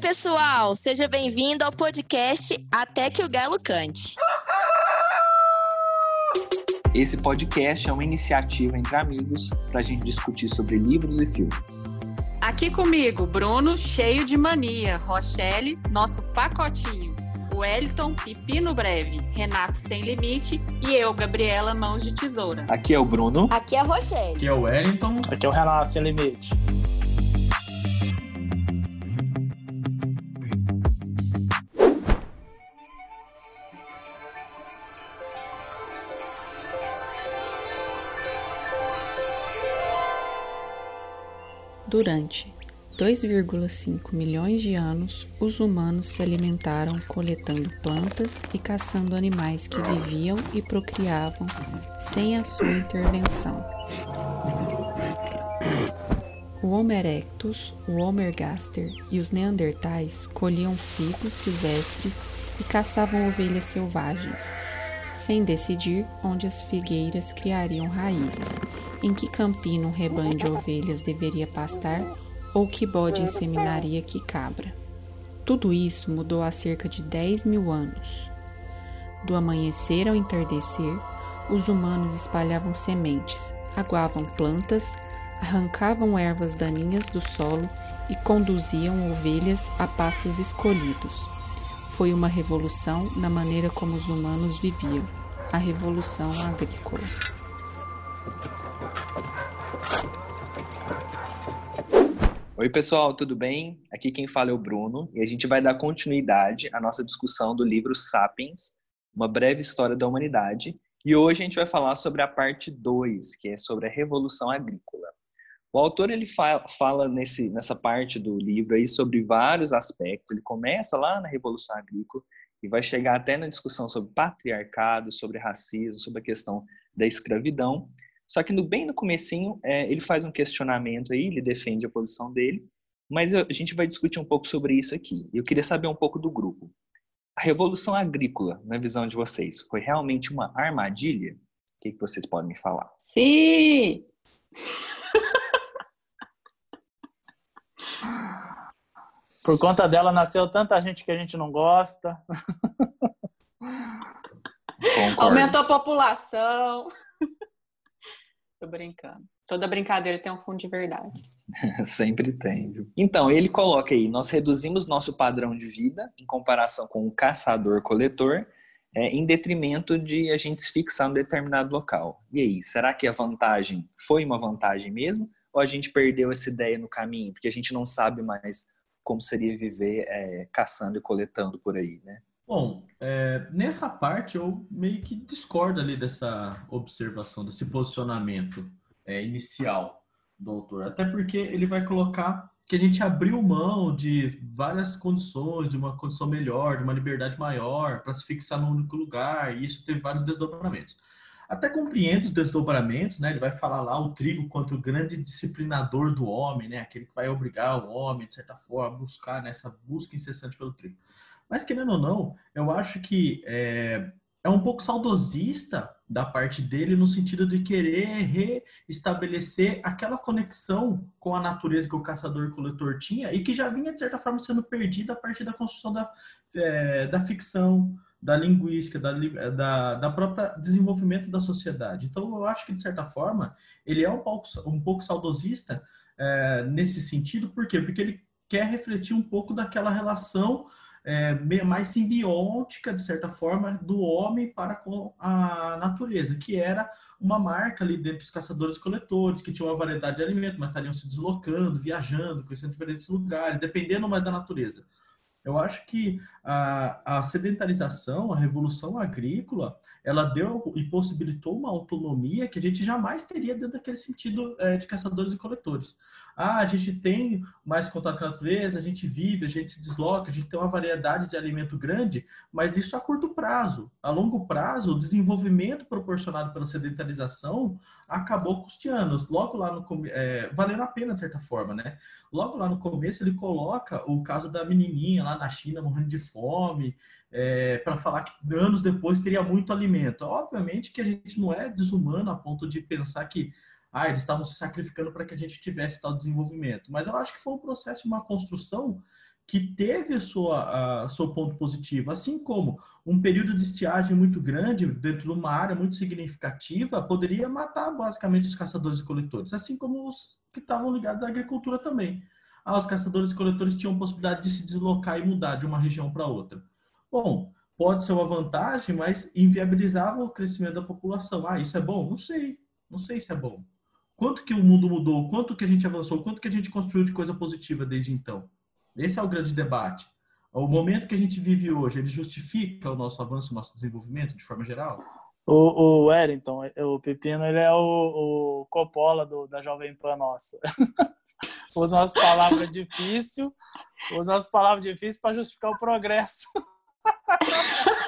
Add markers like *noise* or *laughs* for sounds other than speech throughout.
pessoal, seja bem-vindo ao podcast Até que o Galo Cante. Esse podcast é uma iniciativa entre amigos para a gente discutir sobre livros e filmes. Aqui comigo, Bruno, cheio de mania, Rochelle, nosso pacotinho, Wellington, Pepino Breve, Renato Sem Limite e eu, Gabriela Mãos de Tesoura. Aqui é o Bruno. Aqui é a Rochelle. Aqui é o Wellington. Aqui é o Renato Sem Limite. Durante 2,5 milhões de anos, os humanos se alimentaram coletando plantas e caçando animais que viviam e procriavam sem a sua intervenção. O Homo erectus, o Homo ergaster e os neandertais colhiam figos silvestres e caçavam ovelhas selvagens, sem decidir onde as figueiras criariam raízes em que campino um rebanho de ovelhas deveria pastar ou que bode inseminaria que cabra. Tudo isso mudou há cerca de 10 mil anos. Do amanhecer ao entardecer, os humanos espalhavam sementes, aguavam plantas, arrancavam ervas daninhas do solo e conduziam ovelhas a pastos escolhidos. Foi uma revolução na maneira como os humanos viviam, a revolução agrícola. Oi, pessoal, tudo bem? Aqui quem fala é o Bruno e a gente vai dar continuidade à nossa discussão do livro Sapiens, Uma Breve História da Humanidade. E hoje a gente vai falar sobre a parte 2, que é sobre a Revolução Agrícola. O autor ele fala, nesse, nessa parte do livro aí sobre vários aspectos. Ele começa lá na Revolução Agrícola e vai chegar até na discussão sobre patriarcado, sobre racismo, sobre a questão da escravidão. Só que no bem no comecinho, é, ele faz um questionamento aí, ele defende a posição dele, mas eu, a gente vai discutir um pouco sobre isso aqui. Eu queria saber um pouco do grupo. A revolução agrícola, na visão de vocês, foi realmente uma armadilha? O que, que vocês podem me falar? Sim! *laughs* Por conta dela nasceu tanta gente que a gente não gosta. Concordo. Aumentou a população. Tô brincando. Toda brincadeira tem um fundo de verdade. *laughs* Sempre tem, viu? Então, ele coloca aí: nós reduzimos nosso padrão de vida em comparação com o caçador-coletor, é, em detrimento de a gente se fixar em determinado local. E aí, será que a vantagem foi uma vantagem mesmo? Ou a gente perdeu essa ideia no caminho? Porque a gente não sabe mais como seria viver é, caçando e coletando por aí, né? Bom, é, nessa parte eu meio que discordo ali dessa observação, desse posicionamento é, inicial do autor. Até porque ele vai colocar que a gente abriu mão de várias condições, de uma condição melhor, de uma liberdade maior, para se fixar num único lugar, e isso teve vários desdobramentos. Até compreendo os desdobramentos, né? Ele vai falar lá o trigo quanto o grande disciplinador do homem, né? Aquele que vai obrigar o homem, de certa forma, a buscar nessa busca incessante pelo trigo. Mas, querendo ou não, eu acho que é, é um pouco saudosista da parte dele no sentido de querer reestabelecer aquela conexão com a natureza que o caçador e coletor tinha e que já vinha, de certa forma, sendo perdida a partir da construção da, é, da ficção, da linguística, da, da, da própria desenvolvimento da sociedade. Então, eu acho que, de certa forma, ele é um pouco, um pouco saudosista é, nesse sentido, por quê? Porque ele quer refletir um pouco daquela relação é, mais simbiótica, de certa forma, do homem para com a natureza, que era uma marca ali dentro dos caçadores e coletores, que tinham uma variedade de alimentos, mas estariam se deslocando, viajando, conhecendo diferentes lugares, dependendo mais da natureza. Eu acho que a, a, sedentarização, a revolução agrícola, ela deu e possibilitou uma autonomia que a gente jamais teria dentro daquele sentido é, de caçadores e coletores. Ah, a gente tem mais contato com a natureza, a gente vive, a gente se desloca, a gente tem uma variedade de alimento grande, mas isso a curto prazo. A longo prazo, o desenvolvimento proporcionado pela sedentarização acabou custeando. Logo lá no é, valendo a pena, de certa forma, né? Logo lá no começo, ele coloca o caso da menininha lá na China morrendo de fome, é, para falar que anos depois teria muito alimento. Obviamente que a gente não é desumano a ponto de pensar que ah, eles estavam se sacrificando para que a gente tivesse tal desenvolvimento. Mas eu acho que foi um processo, uma construção que teve a sua, a, seu ponto positivo, assim como um período de estiagem muito grande dentro de uma área muito significativa poderia matar basicamente os caçadores e coletores, assim como os que estavam ligados à agricultura também. Ah, os caçadores e coletores tinham possibilidade de se deslocar e mudar de uma região para outra. Bom, pode ser uma vantagem, mas inviabilizava o crescimento da população. Ah, isso é bom? Não sei. Não sei se é bom. Quanto que o mundo mudou? Quanto que a gente avançou? Quanto que a gente construiu de coisa positiva desde então? Esse é o grande debate. O momento que a gente vive hoje, ele justifica o nosso avanço, o nosso desenvolvimento de forma geral? O, o Wellington, o Pepino, ele é o, o Coppola do, da Jovem Pan nossa. *laughs* usa umas palavras difíceis, usa umas palavras difíceis para justificar o progresso. *laughs*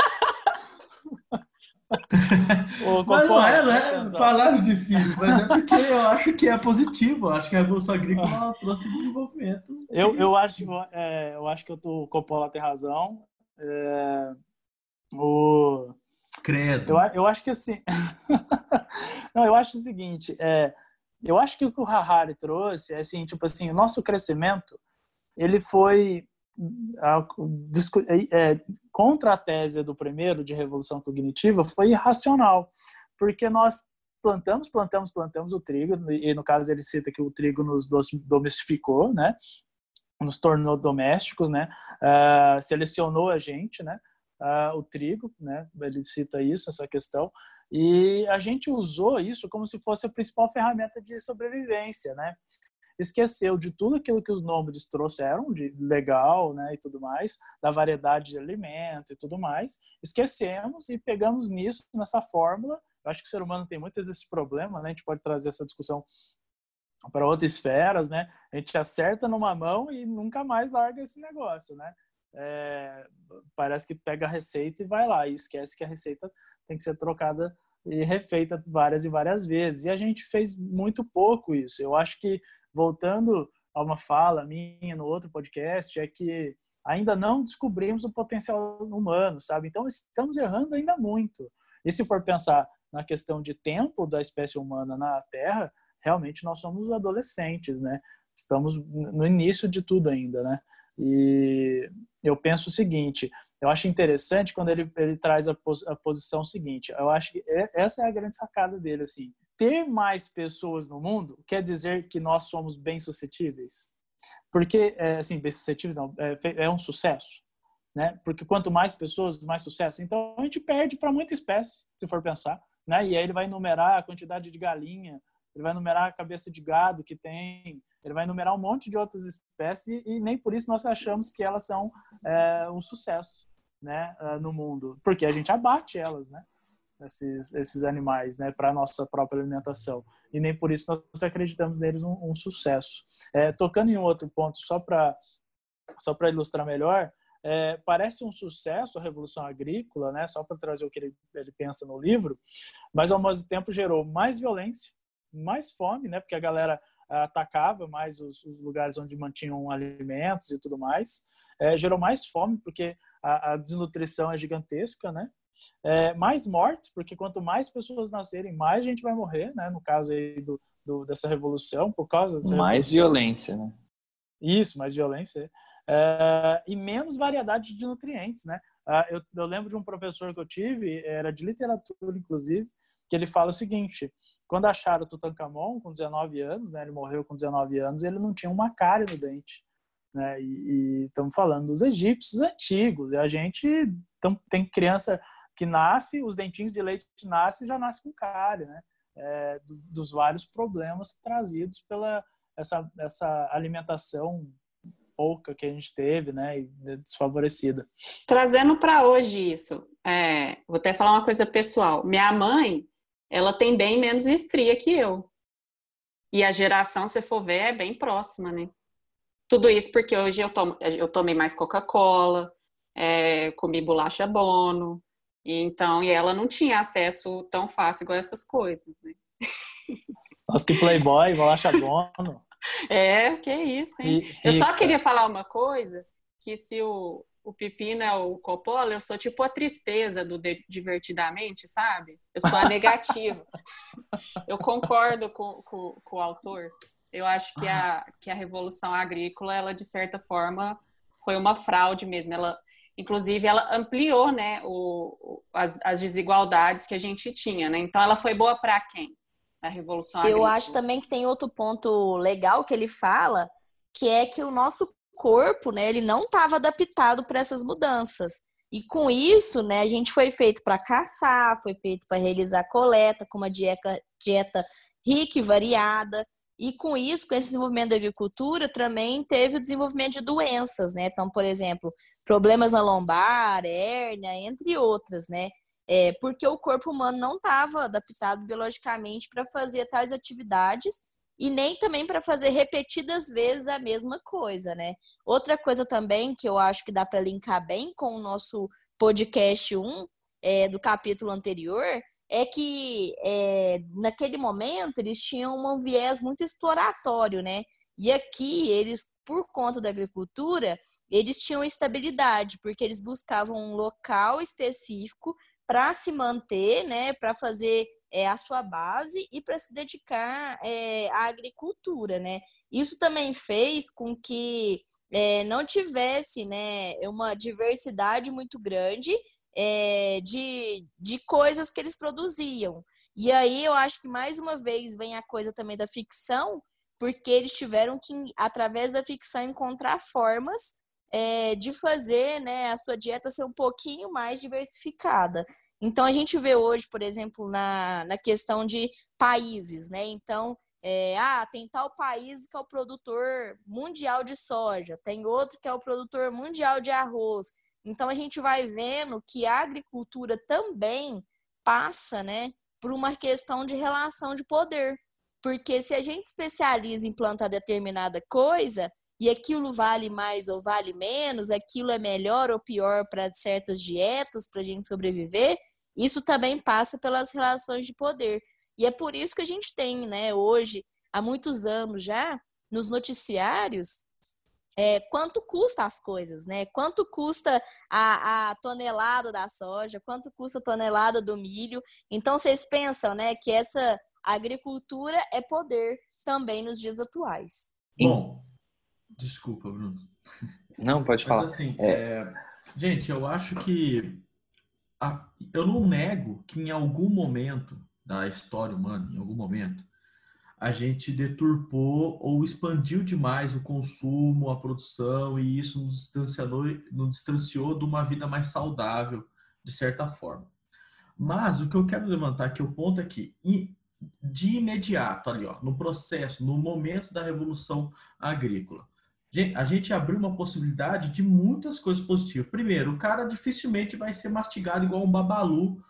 mas não é, não é palavras difíceis, mas é porque eu acho que é positivo. Eu acho que a Revolução Agrícola *laughs* trouxe desenvolvimento. Eu, eu, acho, é, eu acho que o Coppola tem razão. É, o... Credo. Eu, eu acho que assim. *laughs* não, eu acho o seguinte: é, eu acho que o que o Harari trouxe é assim, tipo assim, o nosso crescimento ele foi é, contra a tese do primeiro de revolução cognitiva foi irracional, porque nós plantamos, plantamos, plantamos o trigo e no caso ele cita que o trigo nos domestificou, né? Nos tornou domésticos, né? Uh, selecionou a gente, né? Uh, o trigo, né? Ele cita isso, essa questão. E a gente usou isso como se fosse a principal ferramenta de sobrevivência, né? Esqueceu de tudo aquilo que os nômades trouxeram de legal, né, e tudo mais, da variedade de alimento e tudo mais. Esquecemos e pegamos nisso, nessa fórmula. Eu acho que o ser humano tem muitos esse problema, né? A gente pode trazer essa discussão para outras esferas, né? A gente acerta numa mão e nunca mais larga esse negócio, né? É, parece que pega a receita e vai lá e esquece que a receita tem que ser trocada e refeita várias e várias vezes. E a gente fez muito pouco isso. Eu acho que, voltando a uma fala minha no outro podcast, é que ainda não descobrimos o potencial humano, sabe? Então, estamos errando ainda muito. E se for pensar na questão de tempo da espécie humana na Terra, realmente nós somos adolescentes, né? Estamos no início de tudo ainda, né? E eu penso o seguinte: eu acho interessante quando ele, ele traz a, pos, a posição seguinte. Eu acho que é, essa é a grande sacada dele, assim. Ter mais pessoas no mundo quer dizer que nós somos bem suscetíveis? Porque, é, assim, bem suscetíveis não, é, é um sucesso, né? Porque quanto mais pessoas, mais sucesso. Então, a gente perde para muita espécie, se for pensar, né? E aí ele vai enumerar a quantidade de galinha, ele vai numerar a cabeça de gado que tem, ele vai numerar um monte de outras espécies e, nem por isso nós achamos que elas são é, um sucesso né, uh, no mundo, porque a gente abate elas, né, esses, esses animais, né, para nossa própria alimentação. E nem por isso nós acreditamos neles um, um sucesso. É, tocando em outro ponto, só para só para ilustrar melhor, é, parece um sucesso a revolução agrícola, né, só para trazer o que ele, ele pensa no livro, mas ao mesmo tempo gerou mais violência, mais fome, né, porque a galera atacava mais os, os lugares onde mantinham alimentos e tudo mais, é, gerou mais fome porque a, a desnutrição é gigantesca, né? É, mais mortes, porque quanto mais pessoas nascerem, mais gente vai morrer, né? No caso aí do, do dessa revolução, por causa Mais revolução. violência, né? Isso, mais violência. É, e menos variedade de nutrientes, né? Ah, eu, eu, lembro de um professor que eu tive, era de literatura, inclusive, que ele fala o seguinte: quando acharam Tutankhamon com 19 anos, né? Ele morreu com 19 anos, ele não tinha uma cárie no dente. Né? E estamos falando dos egípcios antigos. E a gente tam, tem criança que nasce, os dentinhos de leite nasce já nasce com cárie, né? É, do, dos vários problemas trazidos pela essa, essa alimentação pouca que a gente teve, né, e desfavorecida. Trazendo para hoje isso, é, vou até falar uma coisa pessoal. Minha mãe, ela tem bem menos estria que eu. E a geração, se for ver, é bem próxima, né? Tudo isso porque hoje eu, tomo, eu tomei mais Coca-Cola, é, comi bolacha Bono, então, e ela não tinha acesso tão fácil igual essas coisas, né? Nossa, que playboy, bolacha Bono. *laughs* É, que isso, hein? E, eu só queria falar uma coisa, que se o, o Pepino é o Coppola, eu sou tipo a tristeza do Divertidamente, sabe? Eu sou a negativa. *laughs* eu concordo com, com, com, o autor. Eu acho que a, que a Revolução Agrícola, ela de certa forma foi uma fraude mesmo. Ela, inclusive, ela ampliou, né, o, as, as desigualdades que a gente tinha, né? Então, ela foi boa para quem? A Revolução Eu Agrícola. acho também que tem outro ponto legal que ele fala, que é que o nosso corpo, né, ele não estava adaptado para essas mudanças. E com isso, né, a gente foi feito para caçar, foi feito para realizar coleta com uma dieta, dieta rica e variada. E com isso, com esse desenvolvimento da agricultura, também teve o desenvolvimento de doenças, né? Então, por exemplo, problemas na lombar, hérnia, entre outras, né? É, porque o corpo humano não estava adaptado biologicamente para fazer tais atividades e nem também para fazer repetidas vezes a mesma coisa, né? Outra coisa também que eu acho que dá para linkar bem com o nosso podcast 1 é, do capítulo anterior é que é, naquele momento eles tinham um viés muito exploratório, né? E aqui eles, por conta da agricultura, eles tinham estabilidade, porque eles buscavam um local específico para se manter, né? Para fazer é, a sua base e para se dedicar é, à agricultura, né? Isso também fez com que é, não tivesse né, uma diversidade muito grande é, de, de coisas que eles produziam. E aí eu acho que mais uma vez vem a coisa também da ficção, porque eles tiveram que, através da ficção, encontrar formas é, de fazer né, a sua dieta ser um pouquinho mais diversificada. Então a gente vê hoje, por exemplo, na, na questão de países, né? Então, é, ah, tem tal país que é o produtor mundial de soja, tem outro que é o produtor mundial de arroz. Então a gente vai vendo que a agricultura também passa, né, por uma questão de relação de poder. Porque se a gente especializa em plantar determinada coisa, e aquilo vale mais ou vale menos, aquilo é melhor ou pior para certas dietas, para a gente sobreviver, isso também passa pelas relações de poder. E é por isso que a gente tem, né, hoje, há muitos anos já, nos noticiários, é, quanto custa as coisas, né? Quanto custa a, a, tonelada da soja, quanto custa a tonelada do milho. Então, vocês pensam, né, que essa agricultura é poder também nos dias atuais. Bom, desculpa, Bruno. Não, pode falar. Mas assim, é... gente, eu acho que a... eu não nego que em algum momento da história humana, em algum momento, a gente deturpou ou expandiu demais o consumo, a produção, e isso nos distanciou, nos distanciou de uma vida mais saudável, de certa forma. Mas o que eu quero levantar aqui, o ponto é que, de imediato, ali, ó, no processo, no momento da revolução agrícola, a gente abriu uma possibilidade de muitas coisas positivas. Primeiro, o cara dificilmente vai ser mastigado igual um babalu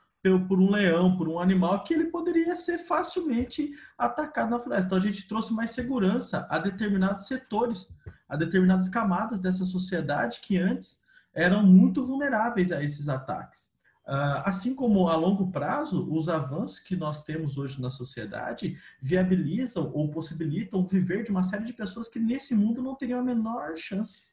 por um leão, por um animal que ele poderia ser facilmente atacado na floresta. Então a gente trouxe mais segurança a determinados setores, a determinadas camadas dessa sociedade que antes eram muito vulneráveis a esses ataques. Uh, assim como a longo prazo, os avanços que nós temos hoje na sociedade viabilizam ou possibilitam o viver de uma série de pessoas que nesse mundo não teriam a menor chance.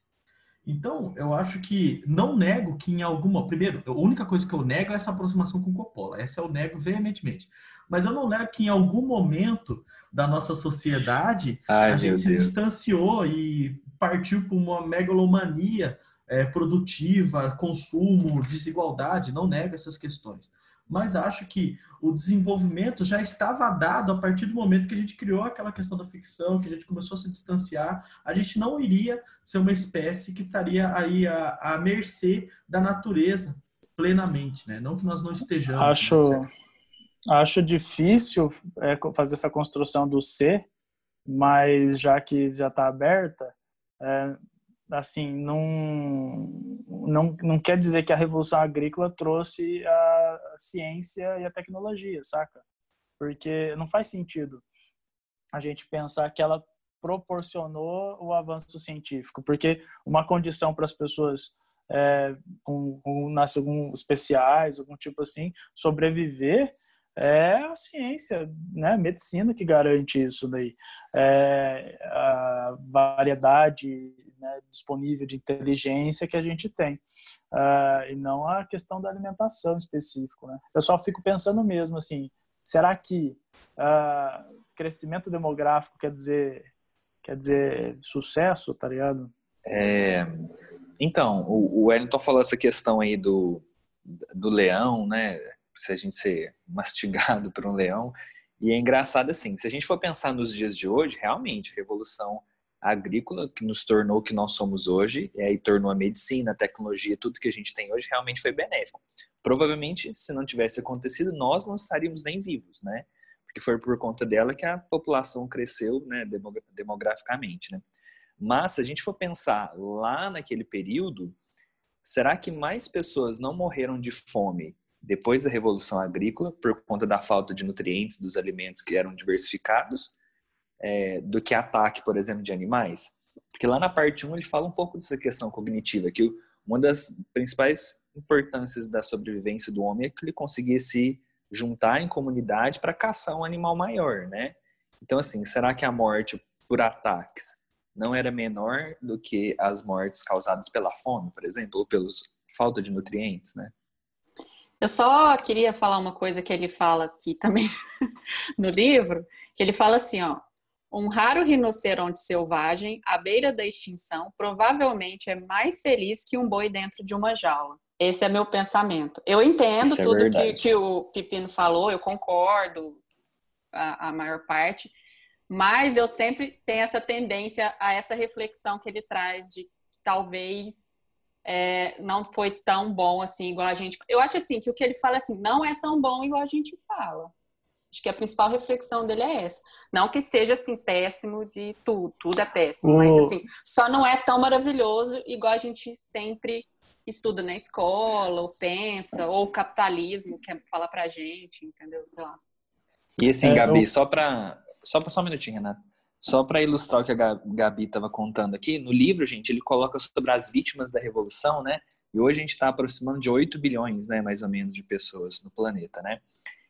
Então, eu acho que não nego que em alguma. Primeiro, a única coisa que eu nego é essa aproximação com Coppola. Essa eu nego veementemente. Mas eu não nego que em algum momento da nossa sociedade Ai, a gente se distanciou e partiu para uma megalomania é, produtiva, consumo, desigualdade. Não nego essas questões mas acho que o desenvolvimento já estava dado a partir do momento que a gente criou aquela questão da ficção, que a gente começou a se distanciar. A gente não iria ser uma espécie que estaria aí à, à mercê da natureza plenamente, né? Não que nós não estejamos. Acho, né, acho difícil é, fazer essa construção do ser, mas já que já está aberta, é, assim, não, não, não quer dizer que a revolução agrícola trouxe a ciência e a tecnologia, saca? Porque não faz sentido a gente pensar que ela proporcionou o avanço científico, porque uma condição para as pessoas é, com, com algum especiais, algum tipo assim, sobreviver é a ciência, né, a medicina que garante isso daí. É, a variedade né, disponível de inteligência que a gente tem. Uh, e não a questão da alimentação específico. Né? Eu só fico pensando mesmo assim, será que uh, crescimento demográfico quer dizer quer dizer sucesso, tá ligado? É, Então, o, o Wellington falou essa questão aí do, do leão, né? Se a gente ser mastigado por um leão. E é engraçado assim, se a gente for pensar nos dias de hoje, realmente, a revolução agrícola que nos tornou o que nós somos hoje, e aí tornou a medicina, a tecnologia, tudo que a gente tem hoje, realmente foi benéfico. Provavelmente, se não tivesse acontecido, nós não estaríamos nem vivos, né? Porque foi por conta dela que a população cresceu, né, demograficamente, né? Mas, se a gente for pensar lá naquele período, será que mais pessoas não morreram de fome depois da Revolução Agrícola por conta da falta de nutrientes dos alimentos que eram diversificados é, do que ataque, por exemplo, de animais? Porque lá na parte 1 ele fala um pouco dessa questão cognitiva, que uma das principais importâncias da sobrevivência do homem é que ele conseguia se juntar em comunidade para caçar um animal maior, né? Então, assim, será que a morte por ataques não era menor do que as mortes causadas pela fome, por exemplo, ou pelos falta de nutrientes, né? Eu só queria falar uma coisa que ele fala aqui também *laughs* no livro, que ele fala assim, ó, um raro rinoceronte selvagem à beira da extinção provavelmente é mais feliz que um boi dentro de uma jaula. Esse é meu pensamento. Eu entendo Isso é tudo é que, que, o Pepino falou, eu concordo a, a maior parte, mas eu sempre tenho essa tendência a essa reflexão que ele traz de que talvez é, não foi tão bom assim, igual a gente. Eu acho assim que o que ele fala assim, não é tão bom igual a gente fala. Acho que a principal reflexão dele é essa. Não que seja assim péssimo de tudo, tudo é péssimo, mas assim, só não é tão maravilhoso igual a gente sempre estuda na escola, ou pensa, ou o capitalismo quer falar pra gente, entendeu? Sei lá. E assim, é, Gabi, só para só para só um minutinho, Renato. Só para ilustrar o que a Gabi estava contando aqui, no livro, gente, ele coloca sobre as vítimas da revolução, né? E hoje a gente está aproximando de 8 bilhões, né, mais ou menos, de pessoas no planeta, né?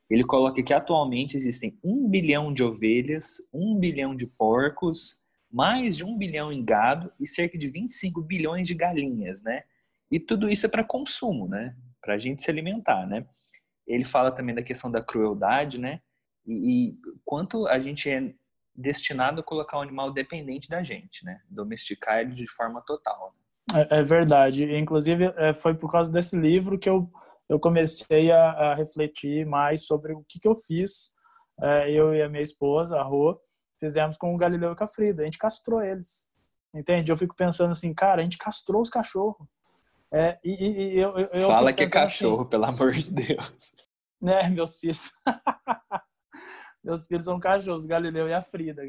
Ele coloca que atualmente existem 1 bilhão de ovelhas, 1 bilhão de porcos, mais de 1 bilhão em gado e cerca de 25 bilhões de galinhas, né? E tudo isso é para consumo, né? Para a gente se alimentar, né? Ele fala também da questão da crueldade, né? E, e quanto a gente é destinado a colocar o animal dependente da gente, né? Domesticar ele de forma total. É, é verdade. Inclusive, é, foi por causa desse livro que eu, eu comecei a, a refletir mais sobre o que, que eu fiz. É, eu e a minha esposa, a Rô, fizemos com o Galileu e com a Frida. A gente castrou eles. Entende? Eu fico pensando assim, cara, a gente castrou os cachorros. É, e, e, eu, eu Fala que é cachorro, assim, pelo amor de Deus. Né, meus filhos. *laughs* Meus filhos são cachorros, Galileu e a Frida.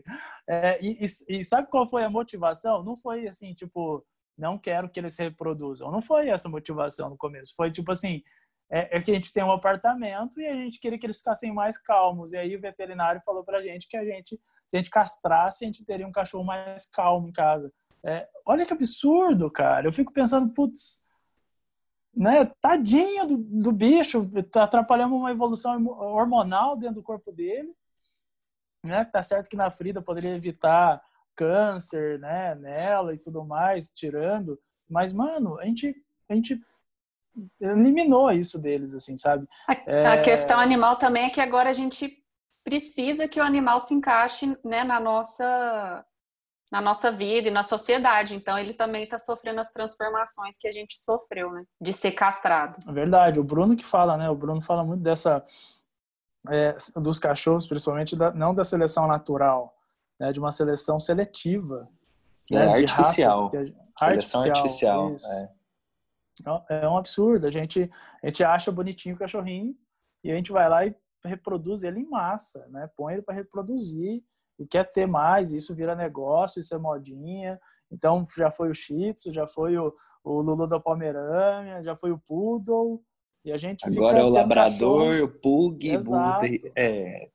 É, e, e, e, sabe qual foi a motivação? Não foi assim, tipo, não quero que eles se reproduzam. Não foi essa motivação no começo. Foi tipo assim, é, é, que a gente tem um apartamento e a gente queria que eles ficassem mais calmos. E aí o veterinário falou pra gente que a gente, se a gente castrasse, a gente teria um cachorro mais calmo em casa. É, olha que absurdo, cara. Eu fico pensando, putz, né? Tadinho do, do bicho, tá atrapalhando uma evolução hormonal dentro do corpo dele. Né? Tá certo que na Frida poderia evitar câncer, né, nela e tudo mais, tirando, mas mano, a gente a gente eliminou isso deles, assim, sabe? A, é... a questão animal também é que agora a gente precisa que o animal se encaixe, né, na nossa na nossa vida e na sociedade. Então ele também está sofrendo as transformações que a gente sofreu, né? De ser castrado. É verdade. O Bruno que fala, né? O Bruno fala muito dessa é, dos cachorros, principalmente da, não da seleção natural, né? De uma seleção seletiva. É, né? artificial. Raças, seleção artificial. Artificial é. um absurdo. A gente, a gente acha bonitinho o cachorrinho e a gente vai lá e reproduz ele em massa, né? Põe ele para reproduzir e quer ter mais, isso vira negócio, isso é modinha. Então já foi o Shih Tzu, já foi o, o Lulu da Pomerânia, já foi o Poodle. E a gente Agora é o Labrador, o Pug, Bull, é,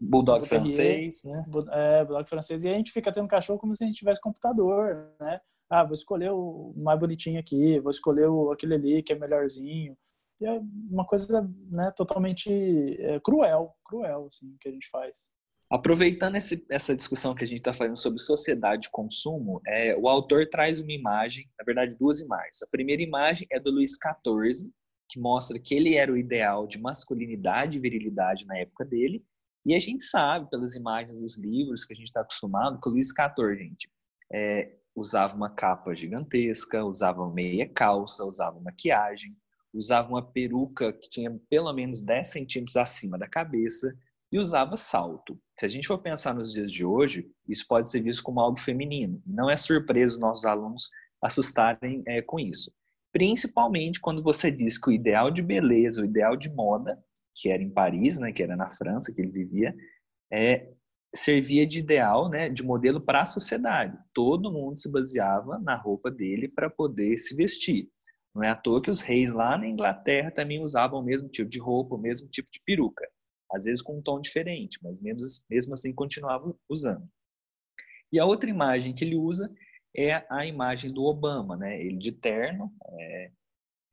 Bulldog francês, né? É, Bulldog francês. E a gente fica tendo cachorro como se a gente tivesse computador, né? Ah, vou escolher o mais bonitinho aqui, vou escolher o, aquele ali que é melhorzinho. E é uma coisa né, totalmente é, cruel, cruel, assim, que a gente faz. Aproveitando esse, essa discussão que a gente está falando sobre sociedade e consumo, é, o autor traz uma imagem, na verdade duas imagens. A primeira imagem é do Luís XIV, que mostra que ele era o ideal de masculinidade e virilidade na época dele. E a gente sabe, pelas imagens dos livros que a gente está acostumado, que o Luís XIV, gente, é, usava uma capa gigantesca, usava meia calça, usava maquiagem, usava uma peruca que tinha pelo menos 10 centímetros acima da cabeça e usava salto. Se a gente for pensar nos dias de hoje, isso pode ser visto como algo feminino. Não é surpresa os nossos alunos assustarem é, com isso. Principalmente quando você diz que o ideal de beleza, o ideal de moda, que era em Paris, né, que era na França que ele vivia, é, servia de ideal, né, de modelo para a sociedade. Todo mundo se baseava na roupa dele para poder se vestir. Não é à toa que os reis lá na Inglaterra também usavam o mesmo tipo de roupa, o mesmo tipo de peruca. Às vezes com um tom diferente, mas mesmo, mesmo assim continuavam usando. E a outra imagem que ele usa é a imagem do Obama, né? Ele de terno, é,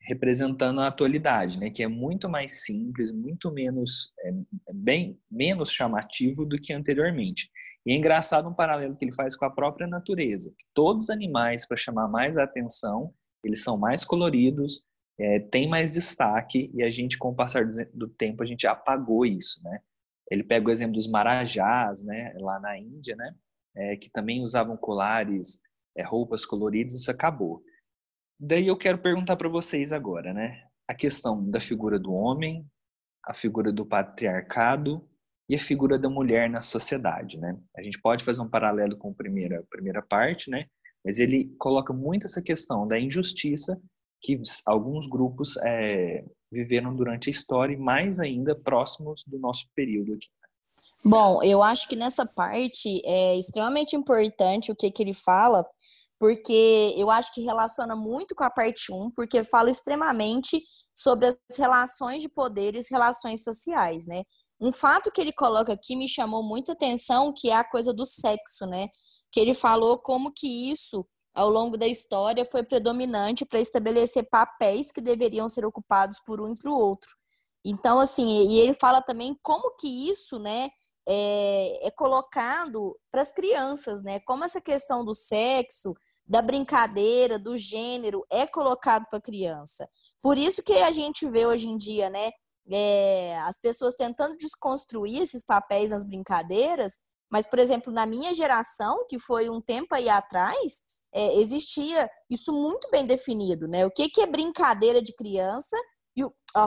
representando a atualidade, né? Que é muito mais simples, muito menos, é, bem menos chamativo do que anteriormente. E é engraçado um paralelo que ele faz com a própria natureza. Todos os animais, para chamar mais a atenção, eles são mais coloridos, é, têm mais destaque e a gente, com o passar do tempo, a gente apagou isso, né? Ele pega o exemplo dos marajás, né? Lá na Índia, né? É, que também usavam colares, é, roupas coloridas, isso acabou. Daí eu quero perguntar para vocês agora, né? A questão da figura do homem, a figura do patriarcado e a figura da mulher na sociedade, né? A gente pode fazer um paralelo com a primeira, a primeira parte, né? Mas ele coloca muito essa questão da injustiça que alguns grupos é, viveram durante a história e mais ainda próximos do nosso período aqui. Bom, eu acho que nessa parte é extremamente importante o que, que ele fala, porque eu acho que relaciona muito com a parte 1, porque fala extremamente sobre as relações de poderes, relações sociais, né? Um fato que ele coloca aqui me chamou muita atenção, que é a coisa do sexo, né? Que ele falou como que isso, ao longo da história, foi predominante para estabelecer papéis que deveriam ser ocupados por um e para o outro. Então, assim, e ele fala também como que isso, né, é, é colocado para as crianças, né? Como essa questão do sexo, da brincadeira, do gênero é colocado para a criança. Por isso que a gente vê hoje em dia, né? É, as pessoas tentando desconstruir esses papéis nas brincadeiras, mas, por exemplo, na minha geração, que foi um tempo aí atrás, é, existia isso muito bem definido, né? O que, que é brincadeira de criança,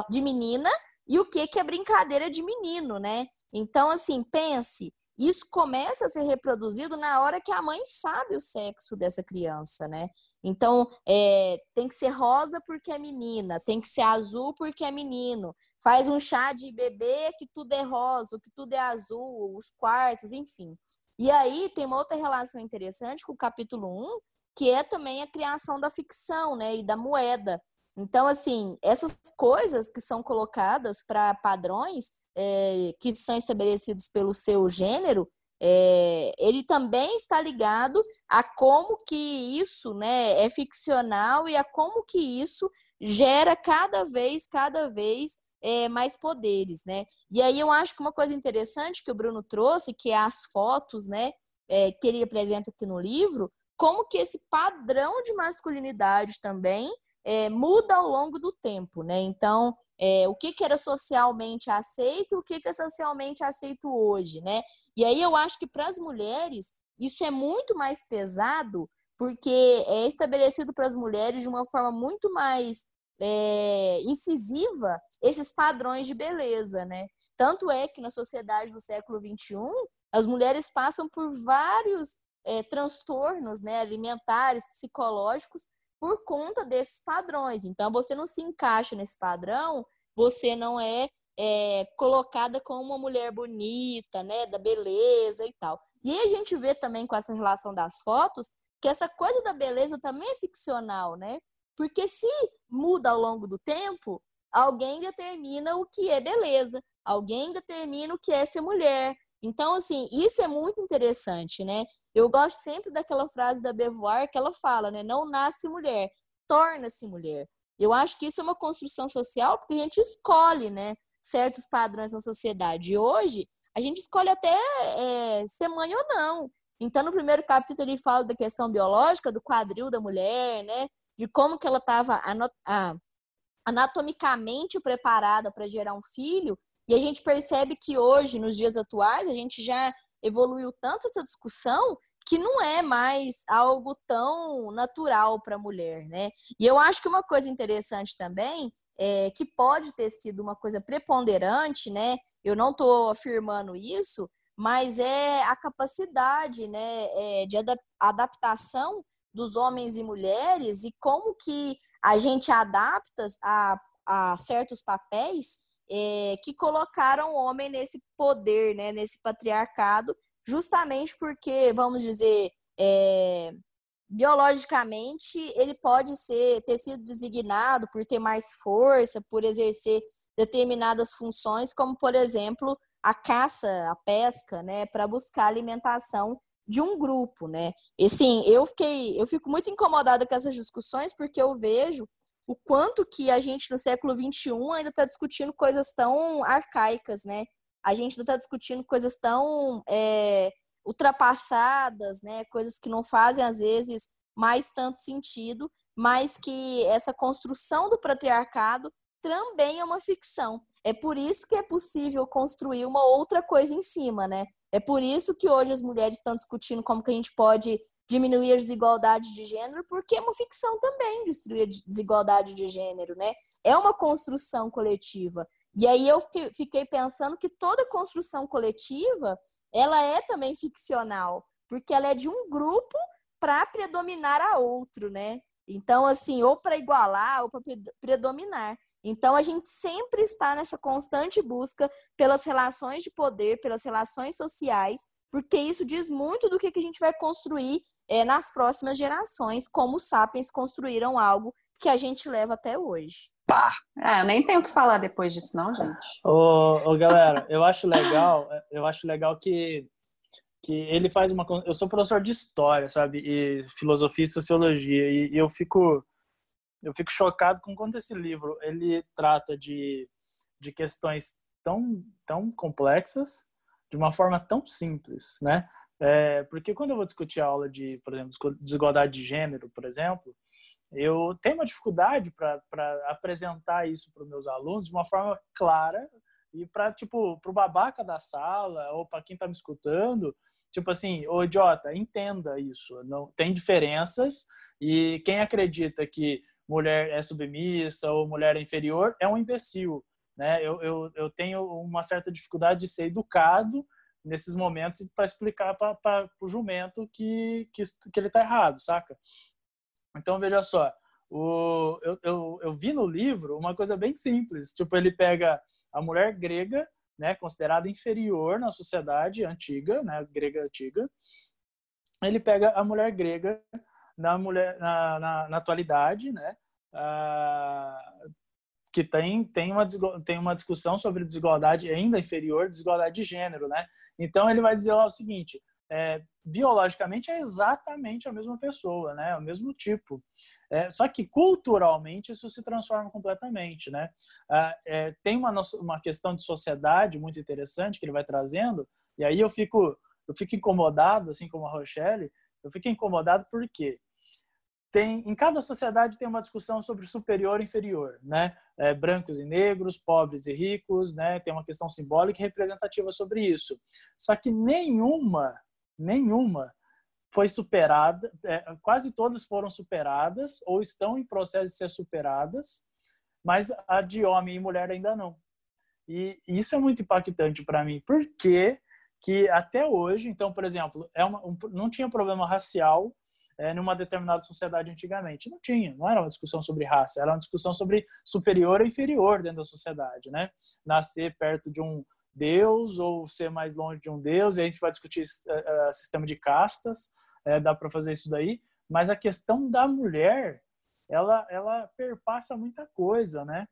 de menina, e o que, que é brincadeira de menino, né? Então, assim, pense, isso começa a ser reproduzido na hora que a mãe sabe o sexo dessa criança, né? Então, é, tem que ser rosa porque é menina, tem que ser azul porque é menino. Faz um chá de bebê que tudo é rosa, que tudo é azul, os quartos, enfim. E aí tem uma outra relação interessante com o capítulo 1, que é também a criação da ficção, né, e da moeda. Então, assim, essas coisas que são colocadas para padrões é, que são estabelecidos pelo seu gênero, é, ele também está ligado a como que isso né, é ficcional e a como que isso gera cada vez, cada vez é, mais poderes, né? E aí eu acho que uma coisa interessante que o Bruno trouxe, que é as fotos, né, é, que ele apresenta aqui no livro, como que esse padrão de masculinidade também é, muda ao longo do tempo, né? Então, é, o que, que era socialmente aceito, o que, que é socialmente aceito hoje, né? E aí eu acho que para as mulheres isso é muito mais pesado, porque é estabelecido para as mulheres de uma forma muito mais é, incisiva esses padrões de beleza, né? Tanto é que na sociedade do século XXI, as mulheres passam por vários é, transtornos né, alimentares, psicológicos, por conta desses padrões. Então, você não se encaixa nesse padrão, você não é, é colocada como uma mulher bonita, né, da beleza e tal. E a gente vê também com essa relação das fotos que essa coisa da beleza também é ficcional, né? Porque se muda ao longo do tempo, alguém determina o que é beleza, alguém determina o que é ser mulher, então, assim, isso é muito interessante, né? Eu gosto sempre daquela frase da Beauvoir que ela fala, né? Não nasce mulher, torna-se mulher. Eu acho que isso é uma construção social porque a gente escolhe, né? Certos padrões na sociedade. E hoje, a gente escolhe até é, ser mãe ou não. Então, no primeiro capítulo, ele fala da questão biológica, do quadril da mulher, né? De como que ela estava anatomicamente preparada para gerar um filho e a gente percebe que hoje, nos dias atuais, a gente já evoluiu tanto essa discussão que não é mais algo tão natural para a mulher, né? E eu acho que uma coisa interessante também é que pode ter sido uma coisa preponderante, né? Eu não estou afirmando isso, mas é a capacidade, né, é, de adaptação dos homens e mulheres e como que a gente adapta a, a certos papéis é, que colocaram o homem nesse poder, né, nesse patriarcado, justamente porque, vamos dizer, é, biologicamente ele pode ser ter sido designado por ter mais força, por exercer determinadas funções, como por exemplo a caça, a pesca, né, para buscar alimentação de um grupo, né? E sim, eu fiquei, eu fico muito incomodada com essas discussões porque eu vejo o quanto que a gente no século 21 ainda está discutindo coisas tão arcaicas, né? A gente ainda está discutindo coisas tão é, ultrapassadas, né? Coisas que não fazem às vezes mais tanto sentido, mas que essa construção do patriarcado também é uma ficção. É por isso que é possível construir uma outra coisa em cima, né? É por isso que hoje as mulheres estão discutindo como que a gente pode diminuir as desigualdades de gênero, porque é uma ficção também destruir a desigualdade de gênero, né? É uma construção coletiva. E aí eu fiquei pensando que toda construção coletiva, ela é também ficcional, porque ela é de um grupo para predominar a outro, né? Então, assim, ou para igualar ou para predominar. Então, a gente sempre está nessa constante busca pelas relações de poder, pelas relações sociais, porque isso diz muito do que a gente vai construir é, nas próximas gerações, como os sapiens construíram algo que a gente leva até hoje. Pá! É, eu nem tenho o que falar depois disso, não, gente. Ô, ô galera, eu acho legal, eu acho legal que que ele faz uma eu sou professor de história sabe e filosofia e sociologia e, e eu fico eu fico chocado com quanto esse livro ele trata de de questões tão tão complexas de uma forma tão simples né? É, porque quando eu vou discutir a aula de por exemplo desigualdade de gênero por exemplo eu tenho uma dificuldade para apresentar isso para os meus alunos de uma forma clara e para tipo pro babaca da sala ou para quem está me escutando tipo assim ô idiota entenda isso não tem diferenças e quem acredita que mulher é submissa ou mulher é inferior é um imbecil né eu, eu, eu tenho uma certa dificuldade de ser educado nesses momentos para explicar para o jumento que, que que ele está errado saca então veja só o, eu, eu, eu vi no livro uma coisa bem simples. Tipo, ele pega a mulher grega, né, considerada inferior na sociedade antiga, né, grega antiga. Ele pega a mulher grega na, mulher, na, na, na atualidade, né, que tem, tem, uma, tem uma discussão sobre desigualdade ainda inferior, desigualdade de gênero, né? Então ele vai dizer lá o seguinte: é, biologicamente é exatamente a mesma pessoa, né? O mesmo tipo. É, só que culturalmente isso se transforma completamente, né? É, tem uma, uma questão de sociedade muito interessante que ele vai trazendo, e aí eu fico, eu fico incomodado, assim como a Rochelle, eu fico incomodado porque tem, em cada sociedade tem uma discussão sobre superior e inferior, né? É, brancos e negros, pobres e ricos, né? Tem uma questão simbólica e representativa sobre isso. Só que nenhuma nenhuma foi superada, é, quase todas foram superadas ou estão em processo de ser superadas, mas a de homem e mulher ainda não. E isso é muito impactante para mim, porque que até hoje, então, por exemplo, é uma, um, não tinha problema racial é, numa determinada sociedade antigamente. Não tinha, não era uma discussão sobre raça, era uma discussão sobre superior e inferior dentro da sociedade, né? Nascer perto de um Deus ou ser mais longe de um Deus, e aí a gente vai discutir uh, sistema de castas, é, dá para fazer isso daí, mas a questão da mulher, ela, ela perpassa muita coisa, né?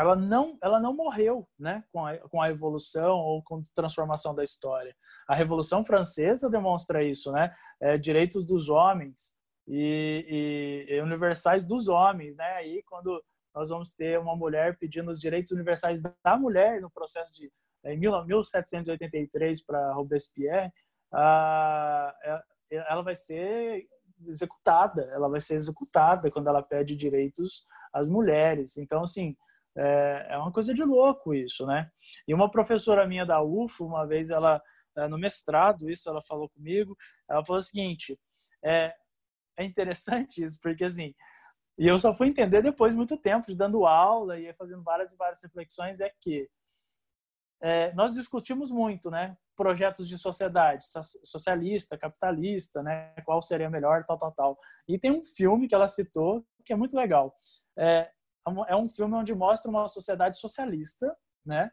Ela não, ela não morreu, né, com a, com a evolução ou com a transformação da história. A Revolução Francesa demonstra isso, né? É, direitos dos homens e, e, e universais dos homens, né? Aí quando nós vamos ter uma mulher pedindo os direitos universais da mulher no processo de em 1783 para Robespierre, ela vai ser executada, ela vai ser executada quando ela pede direitos às mulheres. Então, assim, é, é uma coisa de louco isso, né? E uma professora minha da UFO, uma vez ela é, no mestrado, isso ela falou comigo. Ela falou o seguinte: é, é interessante isso, porque assim, e eu só fui entender depois de muito tempo, de dando aula e fazendo várias e várias reflexões, é que é, nós discutimos muito, né? Projetos de sociedade, socialista, capitalista, né? Qual seria melhor, tal, tal, tal. E tem um filme que ela citou que é muito legal. É, é um filme onde mostra uma sociedade socialista, né?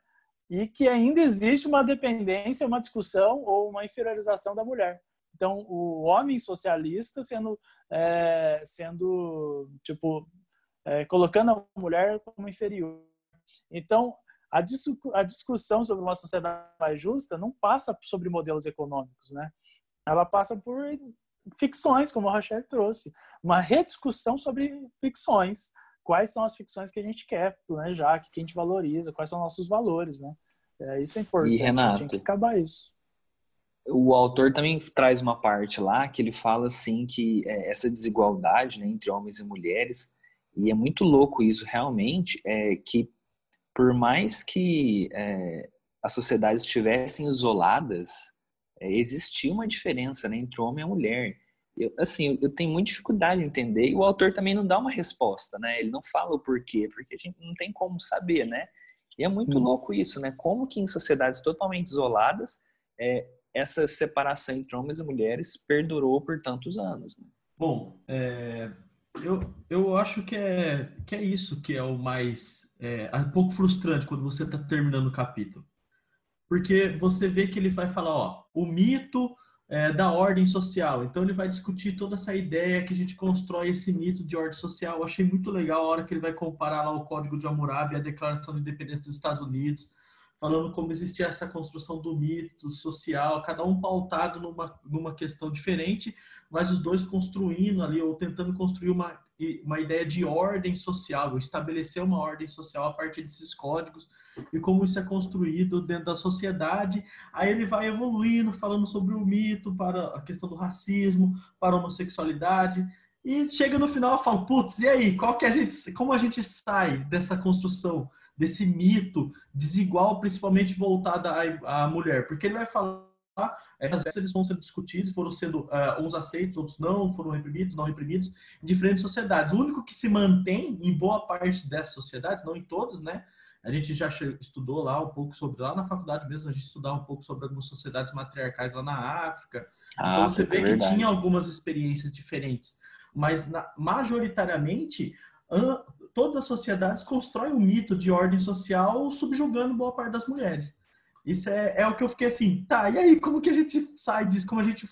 E que ainda existe uma dependência, uma discussão ou uma inferiorização da mulher. Então, o homem socialista sendo, é, sendo tipo, é, colocando a mulher como inferior. Então, a, a discussão sobre uma sociedade mais justa não passa sobre modelos econômicos, né? Ela passa por ficções, como o Rocher trouxe. Uma rediscussão sobre ficções. Quais são as ficções que a gente quer planejar, que a gente valoriza, quais são nossos valores, né? É, isso é importante. E, Renato, tem que acabar isso. O autor também traz uma parte lá que ele fala assim que é, essa desigualdade né, entre homens e mulheres, e é muito louco isso realmente, é que por mais que é, as sociedades estivessem isoladas, é, existia uma diferença né, entre homem e mulher. Eu, assim, eu tenho muita dificuldade em entender, e o autor também não dá uma resposta, né? Ele não fala o porquê, porque a gente não tem como saber, né? E é muito hum. louco isso, né? Como que em sociedades totalmente isoladas, é, essa separação entre homens e mulheres perdurou por tantos anos. Né? Bom, é, eu, eu acho que é, que é isso que é o mais é, é um pouco frustrante quando você está terminando o capítulo. Porque você vê que ele vai falar, ó, o mito é, da ordem social. Então ele vai discutir toda essa ideia que a gente constrói esse mito de ordem social. Eu achei muito legal a hora que ele vai comparar lá o Código de Hammurabi e a Declaração de Independência dos Estados Unidos, falando como existia essa construção do mito social, cada um pautado numa, numa questão diferente, mas os dois construindo ali ou tentando construir uma uma ideia de ordem social, estabelecer uma ordem social a partir desses códigos e como isso é construído dentro da sociedade. Aí ele vai evoluindo, falando sobre o mito, para a questão do racismo, para a homossexualidade. E chega no final e fala, putz, e aí, qual que a gente, como a gente sai dessa construção, desse mito desigual, principalmente voltado à, à mulher? Porque ele vai falar é, às vezes eles vão sendo discutidos, foram sendo uh, uns aceitos, outros não, foram reprimidos, não reprimidos, em diferentes sociedades. O único que se mantém em boa parte dessas sociedades, não em todas, né? A gente já estudou lá um pouco sobre, lá na faculdade mesmo, a gente estudava um pouco sobre algumas sociedades matriarcais lá na África. Ah, então você vê é que tinha algumas experiências diferentes. Mas na, majoritariamente, todas as sociedades constroem um mito de ordem social subjugando boa parte das mulheres. Isso é, é o que eu fiquei assim, tá, e aí, como que a gente sai disso? Como a gente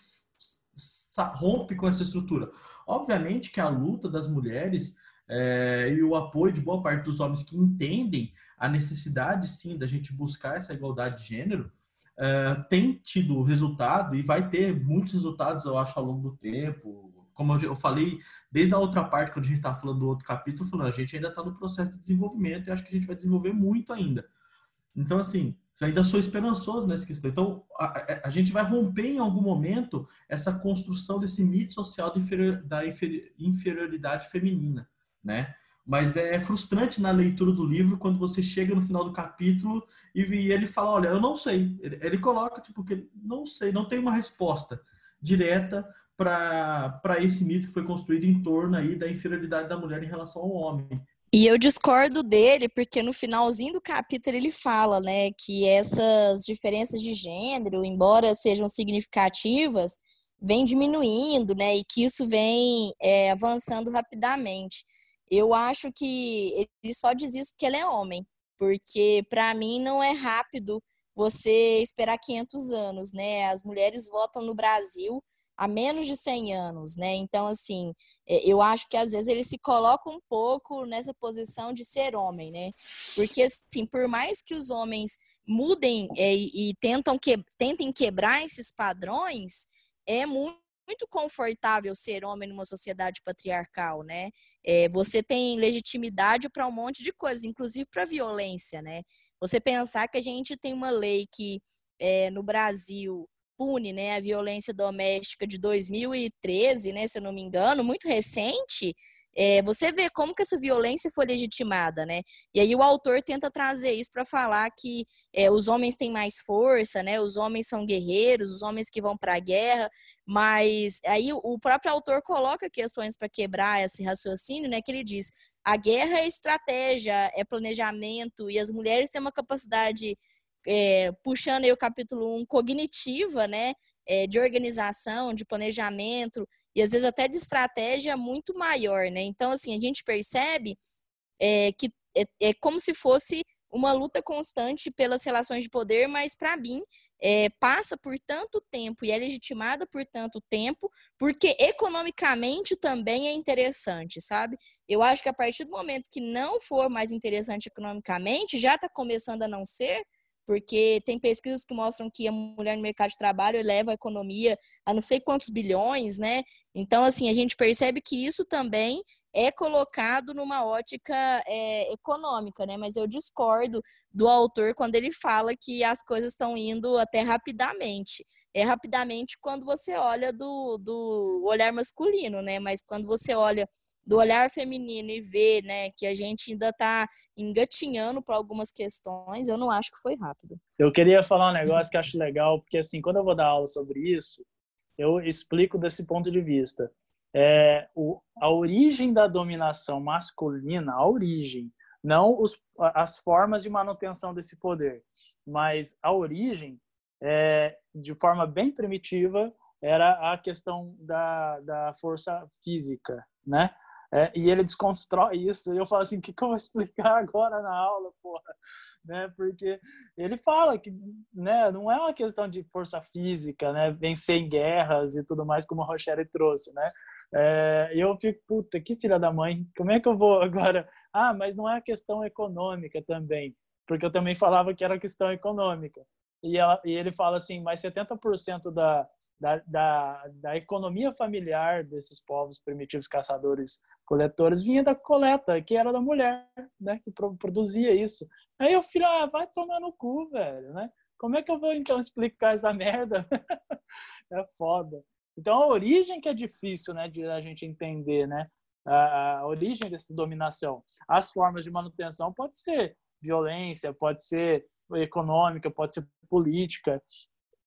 rompe com essa estrutura? Obviamente que a luta das mulheres é, e o apoio de boa parte dos homens que entendem a necessidade, sim, da gente buscar essa igualdade de gênero, é, tem tido resultado e vai ter muitos resultados, eu acho, ao longo do tempo. Como eu falei desde a outra parte, quando a gente estava falando do outro capítulo, falando, a gente ainda está no processo de desenvolvimento e acho que a gente vai desenvolver muito ainda. Então, assim, ainda sou esperançoso nessa questão. Então, a, a, gente vai romper em algum momento essa construção desse mito social de inferior, da inferioridade feminina, né? Mas é frustrante na leitura do livro quando você chega no final do capítulo e, e ele fala, olha, eu não sei. Ele, ele coloca, tipo, que não sei, não tem uma resposta direta para esse mito que foi construído em torno aí da inferioridade da mulher em relação ao homem. E eu discordo dele, porque no finalzinho do capítulo ele fala, né, que essas diferenças de gênero, embora sejam significativas, vem diminuindo, né, e que isso vem é, avançando rapidamente. Eu acho que ele só diz isso porque ele é homem, porque para mim não é rápido você esperar 500 anos, né? As mulheres votam no Brasil há menos de 100 anos, né? Então, assim, é, eu acho que às vezes ele se coloca um pouco nessa posição de ser homem, né? Porque, assim, por mais que os homens mudem é, e tentam que, tentem quebrar esses padrões, é muito muito confortável ser homem numa sociedade patriarcal, né? É, você tem legitimidade para um monte de coisas, inclusive para violência, né? Você pensar que a gente tem uma lei que é, no Brasil pune né, a violência doméstica de 2013, né, se eu não me engano, muito recente, é, você vê como que essa violência foi legitimada, né? E aí o autor tenta trazer isso para falar que é, os homens têm mais força, né? Os homens são guerreiros, os homens que vão para a guerra, mas aí o próprio autor coloca questões para quebrar esse raciocínio, né? Que ele diz: a guerra é estratégia, é planejamento, e as mulheres têm uma capacidade é, puxando aí o capítulo 1, cognitiva, né? É, de organização, de planejamento e às vezes até de estratégia muito maior, né? Então, assim, a gente percebe é, que é, é, como se fosse uma luta constante pelas relações de poder, mas para mim é, passa por tanto tempo e é legitimada por tanto tempo, porque economicamente também é interessante, sabe? Eu acho que a partir do momento que não for mais interessante economicamente, já está começando a não ser, porque tem pesquisas que mostram que a mulher no mercado de trabalho eleva a economia a não sei quantos bilhões, né? Então, assim, a gente percebe que isso também é colocado numa ótica é, econômica, né? Mas eu discordo do autor quando ele fala que as coisas estão indo até rapidamente. É rapidamente quando você olha do, do olhar masculino, né? Mas quando você olha do olhar feminino e ver, né, que a gente ainda está engatinhando para algumas questões, eu não acho que foi rápido. Eu queria falar um negócio que acho legal, porque assim, quando eu vou dar aula sobre isso, eu explico desse ponto de vista. É, o, a origem da dominação masculina, a origem, não os, as formas de manutenção desse poder, mas a origem, é, de forma bem primitiva, era a questão da, da força física, né? É, e ele desconstrói isso. E eu falo assim, o que, que eu vou explicar *laughs* agora na aula, porra? Né? Porque ele fala que né, não é uma questão de força física, né? Vencer em guerras e tudo mais, como a Rochelle trouxe, né? É, eu fico, puta, que filha da mãe, como é que eu vou *laughs* agora? Ah, mas não é a questão econômica também, porque eu também falava que era questão econômica. E, ela, e ele fala assim, mas 70% da, da, da, da, economia familiar desses povos primitivos caçadores coletores vinha da coleta, que era da mulher, né, que produzia isso. Aí o filho, ah, vai tomar no cu, velho, né? Como é que eu vou então explicar essa merda? *laughs* é foda. Então a origem que é difícil, né, de a gente entender, né? A, a origem dessa dominação. As formas de manutenção pode ser violência, pode ser econômica, pode ser política,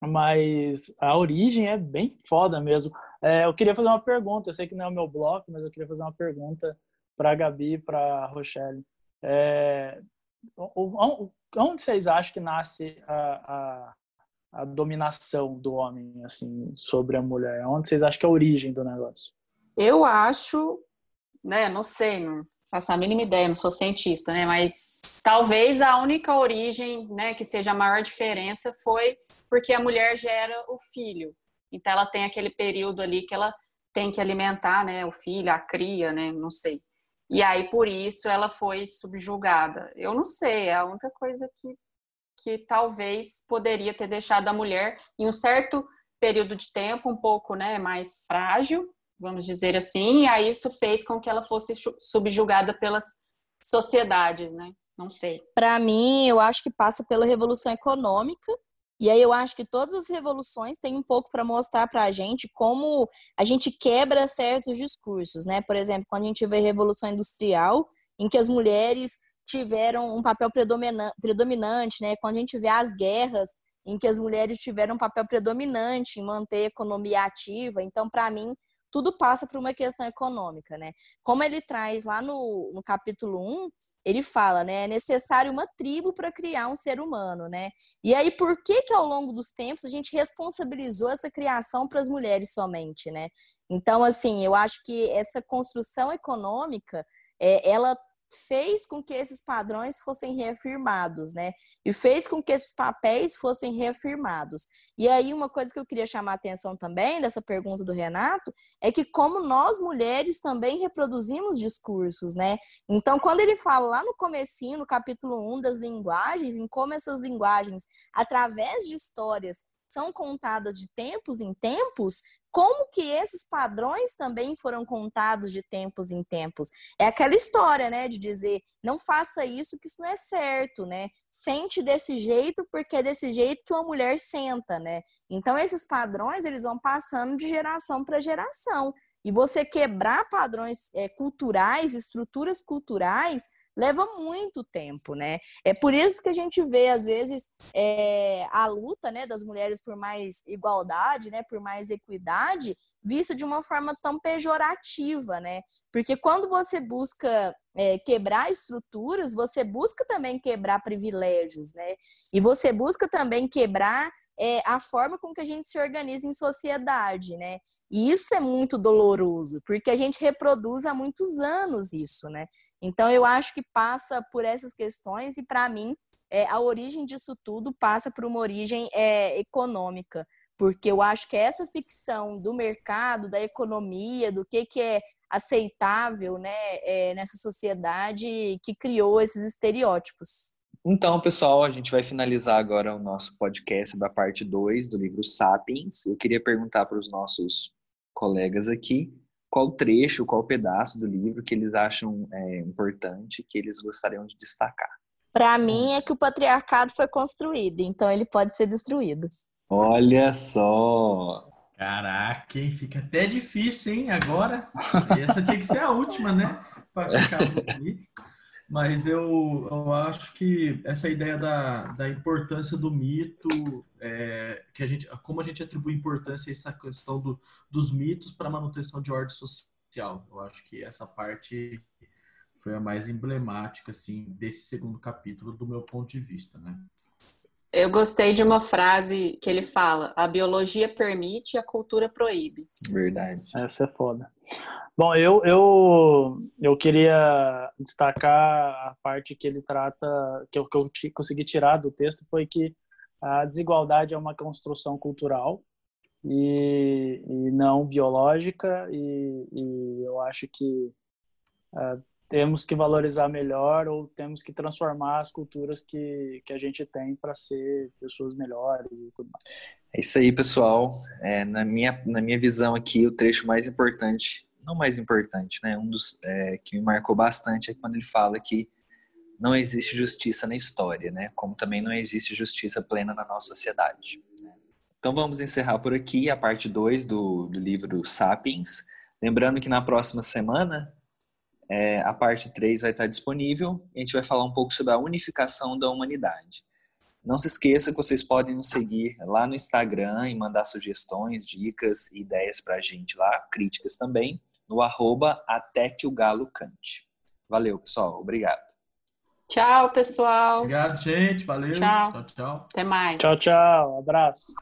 mas a origem é bem foda mesmo. É, eu queria fazer uma pergunta, eu sei que não é o meu bloco, mas eu queria fazer uma pergunta para a Gabi para a Rochelle. É, onde vocês acham que nasce a, a, a, dominação do homem assim sobre a mulher? Onde vocês acham que é a origem do negócio? Eu acho, né, não sei, não faço a mínima ideia, não sou cientista, né, mas talvez a única origem, né, que seja a maior diferença foi porque a mulher gera o filho. Então ela tem aquele período ali que ela tem que alimentar, né, o filho, a cria, né, não sei. E aí por isso ela foi subjugada. Eu não sei, é a única coisa que que talvez poderia ter deixado a mulher em um certo período de tempo um pouco, né, mais frágil, vamos dizer assim, e aí isso fez com que ela fosse subjugada pelas sociedades, né? Não sei. Para mim, eu acho que passa pela revolução econômica e aí eu acho que todas as revoluções têm um pouco para mostrar para a gente como a gente quebra certos discursos, né? Por exemplo, quando a gente vê a Revolução Industrial, em que as mulheres tiveram um papel predominante, né? Quando a gente vê as guerras, em que as mulheres tiveram um papel predominante em manter a economia ativa. Então, para mim, tudo passa por uma questão econômica, né? Como ele traz lá no, no capítulo 1, ele fala, né? É necessário uma tribo para criar um ser humano, né? E aí, por que que ao longo dos tempos a gente responsabilizou essa criação para as mulheres somente, né? Então, assim, eu acho que essa construção econômica, é, ela fez com que esses padrões fossem reafirmados, né? E fez com que esses papéis fossem reafirmados. E aí uma coisa que eu queria chamar a atenção também dessa pergunta do Renato é que como nós mulheres também reproduzimos discursos, né? Então, quando ele fala lá no comecinho, no capítulo 1 das linguagens, em como essas linguagens, através de histórias, são contadas de tempos em tempos, como que esses padrões também foram contados de tempos em tempos? É aquela história, né, de dizer, não faça isso que isso não é certo, né? Sente desse jeito porque é desse jeito que uma mulher senta, né? Então esses padrões, eles vão passando de geração para geração. E você quebrar padrões é, culturais, estruturas culturais, leva muito tempo, né? É por isso que a gente vê, às vezes, é, a luta né, das mulheres por mais igualdade, né, por mais equidade, vista de uma forma tão pejorativa, né? Porque quando você busca é, quebrar estruturas, você busca também quebrar privilégios, né? E você busca também quebrar é, a forma com que a gente se organiza em sociedade, né? E isso é muito doloroso, porque a gente reproduz há muitos anos isso, né? Então eu acho que passa por essas questões e para mim é, a origem disso tudo passa por uma origem é, econômica, porque eu acho que essa ficção do mercado, da economia, do que, que é aceitável né, é, nessa sociedade que criou esses estereótipos. Então, pessoal, a gente vai finalizar agora o nosso podcast da parte 2 do livro Sapiens. Eu queria perguntar para os nossos colegas aqui qual trecho, qual pedaço do livro que eles acham é, importante, que eles gostariam de destacar. Para mim é que o patriarcado foi construído, então ele pode ser destruído. Olha só! Caraca, hein? fica até difícil, hein? Agora, essa tinha que ser a última, né? Para ficar *laughs* bonito. Mas eu, eu acho que essa ideia da, da importância do mito, é, que a gente, como a gente atribui importância a essa questão do, dos mitos para a manutenção de ordem social. Eu acho que essa parte foi a mais emblemática assim desse segundo capítulo do meu ponto de vista, né? Eu gostei de uma frase que ele fala: a biologia permite, a cultura proíbe. Verdade. Essa é foda. Bom, eu, eu, eu queria destacar a parte que ele trata, que eu, que eu consegui tirar do texto, foi que a desigualdade é uma construção cultural e, e não biológica, e, e, eu acho que uh, temos que valorizar melhor ou temos que transformar as culturas que, que a gente tem para ser pessoas melhores e tudo mais. É isso aí, pessoal. É, na, minha, na minha visão aqui, o trecho mais importante não mais importante, né? Um dos é, que me marcou bastante é quando ele fala que não existe justiça na história, né? Como também não existe justiça plena na nossa sociedade. Né? Então vamos encerrar por aqui a parte 2 do, do livro Sapiens. Lembrando que na próxima semana é, a parte 3 vai estar disponível e a gente vai falar um pouco sobre a unificação da humanidade. Não se esqueça que vocês podem nos seguir lá no Instagram e mandar sugestões, dicas, ideias para a gente lá, críticas também no arroba até que o galo cante. Valeu, pessoal. Obrigado. Tchau, pessoal. Obrigado, gente. Valeu. Tchau. Tchau, tchau. Até mais. Tchau, tchau. Abraço.